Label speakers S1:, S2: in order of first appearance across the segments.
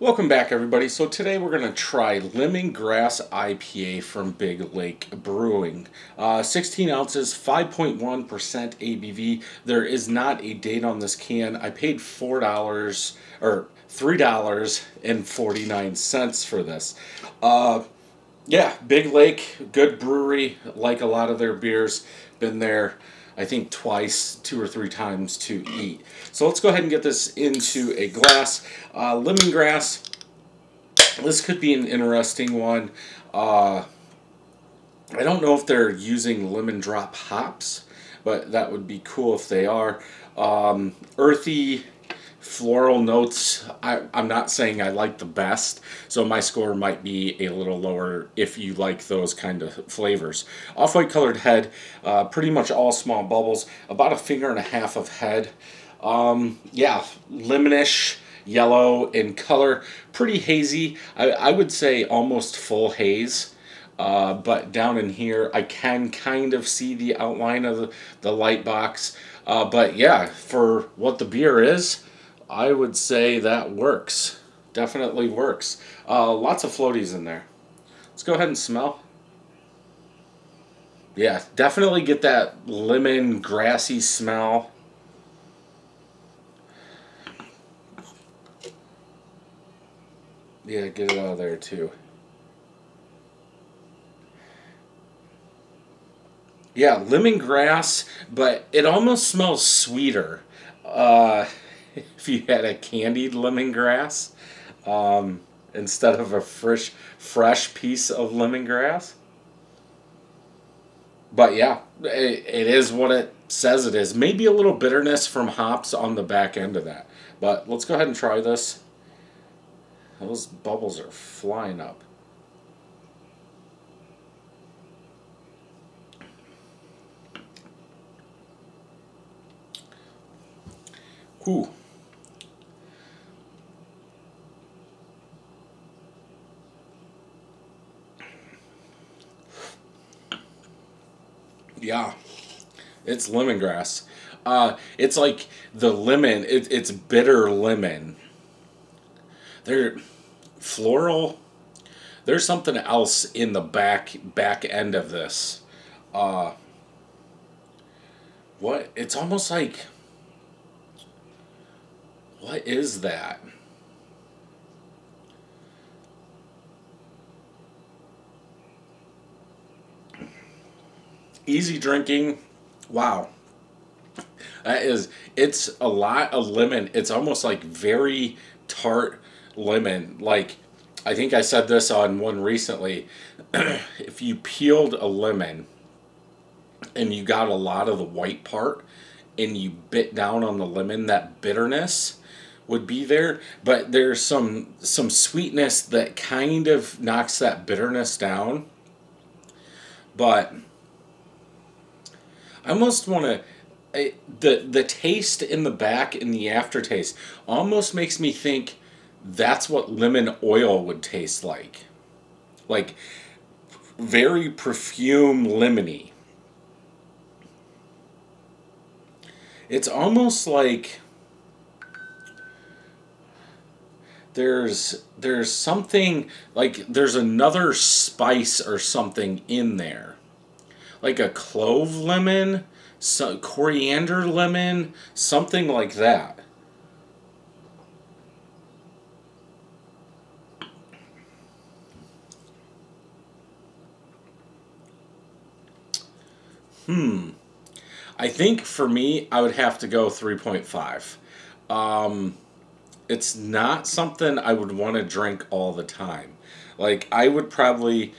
S1: Welcome back, everybody. So today we're going to try Lemongrass IPA from Big Lake Brewing. Uh, 16 ounces, 5.1% ABV. There is not a date on this can. I paid $4 or $3.49 for this. Uh, yeah, Big Lake, good brewery. Like a lot of their beers. Been there I think twice, two or three times to eat. So let's go ahead and get this into a glass. Uh, lemongrass. This could be an interesting one. Uh, I don't know if they're using lemon drop hops, but that would be cool if they are. Um, earthy floral notes I, i'm not saying i like the best so my score might be a little lower if you like those kind of flavors. Off-white colored head uh, pretty much all small bubbles about a finger and a half of head. Um, yeah lemonish yellow in color pretty hazy. I, I would say almost full haze uh, but down in here I can kind of see the outline of the, the light box. Uh, but yeah for what the beer is I would say that works. Definitely works. Uh, lots of floaties in there. Let's go ahead and smell. Yeah, definitely get that lemon grassy smell. Yeah, get it out of there too. Yeah, lemongrass, but it almost smells sweeter. Uh, if you had a candied lemongrass um, instead of a fresh fresh piece of lemongrass. But yeah, it, it is what it says it is. Maybe a little bitterness from hops on the back end of that. But let's go ahead and try this. Those bubbles are flying up. Whew. Yeah, it's lemongrass. Uh, it's like the lemon. It, it's bitter lemon. There, floral. There's something else in the back back end of this. Uh, what? It's almost like. What is that? Easy drinking. Wow. That is, it's a lot of lemon. It's almost like very tart lemon. Like, I think I said this on one recently. if you peeled a lemon and you got a lot of the white part and you bit down on the lemon, that bitterness would be there but there's some some sweetness that kind of knocks that bitterness down but I almost want to. The the taste in the back and the aftertaste almost makes me think that's what lemon oil would taste like, like very perfume lemony. It's almost like there's there's something like there's another spice or something in there like a clove lemon, so, coriander lemon, something like that. Hmm. I think for me, I would have to go 3.5. Um, it's not something I would want to drink all the time. Like, I would probably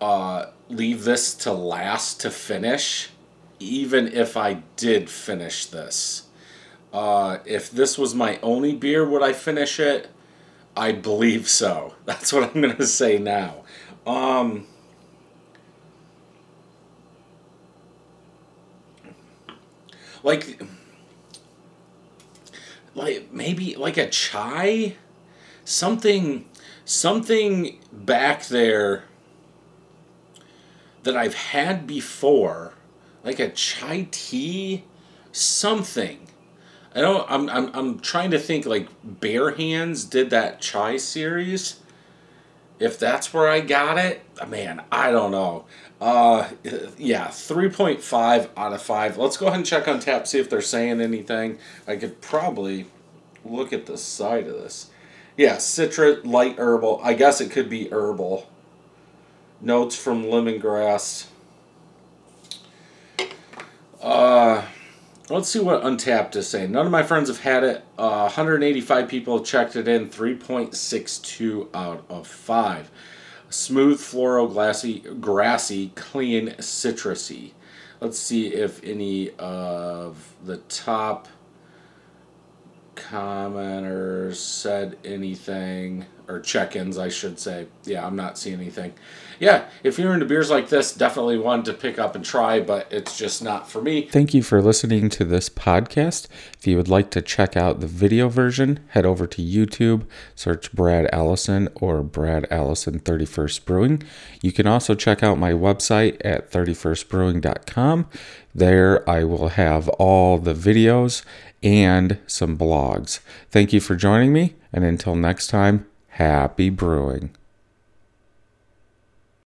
S1: uh, leave this to last to finish, even if I did finish this. Uh, if this was my only beer, would I finish it? I believe so. That's what I'm going to say now. Um, like, like maybe like a chai, something, something back there that I've had before, like a chai tea, something. I don't. I'm, I'm. I'm trying to think. Like Bare Hands did that chai series. If that's where I got it, man, I don't know. Uh, yeah, three point five out of five. Let's go ahead and check Untappd. See if they're saying anything. I could probably look at the side of this. Yeah, citrus, light herbal. I guess it could be herbal. Notes from lemongrass. Uh, let's see what Untappd is saying. None of my friends have had it. Uh, 185 people checked it in. 3.62 out of 5. Smooth, floral, glassy, grassy, clean, citrusy. Let's see if any of the top commenters said anything or check-ins I should say. Yeah, I'm not seeing anything. Yeah, if you're into beers like this, definitely one to pick up and try, but it's just not for me.
S2: Thank you for listening to this podcast. If you would like to check out the video version, head over to YouTube, search Brad Allison or Brad Allison 31st Brewing. You can also check out my website at 31stbrewing.com. There I will have all the videos and some blogs. Thank you for joining me, and until next time, happy brewing.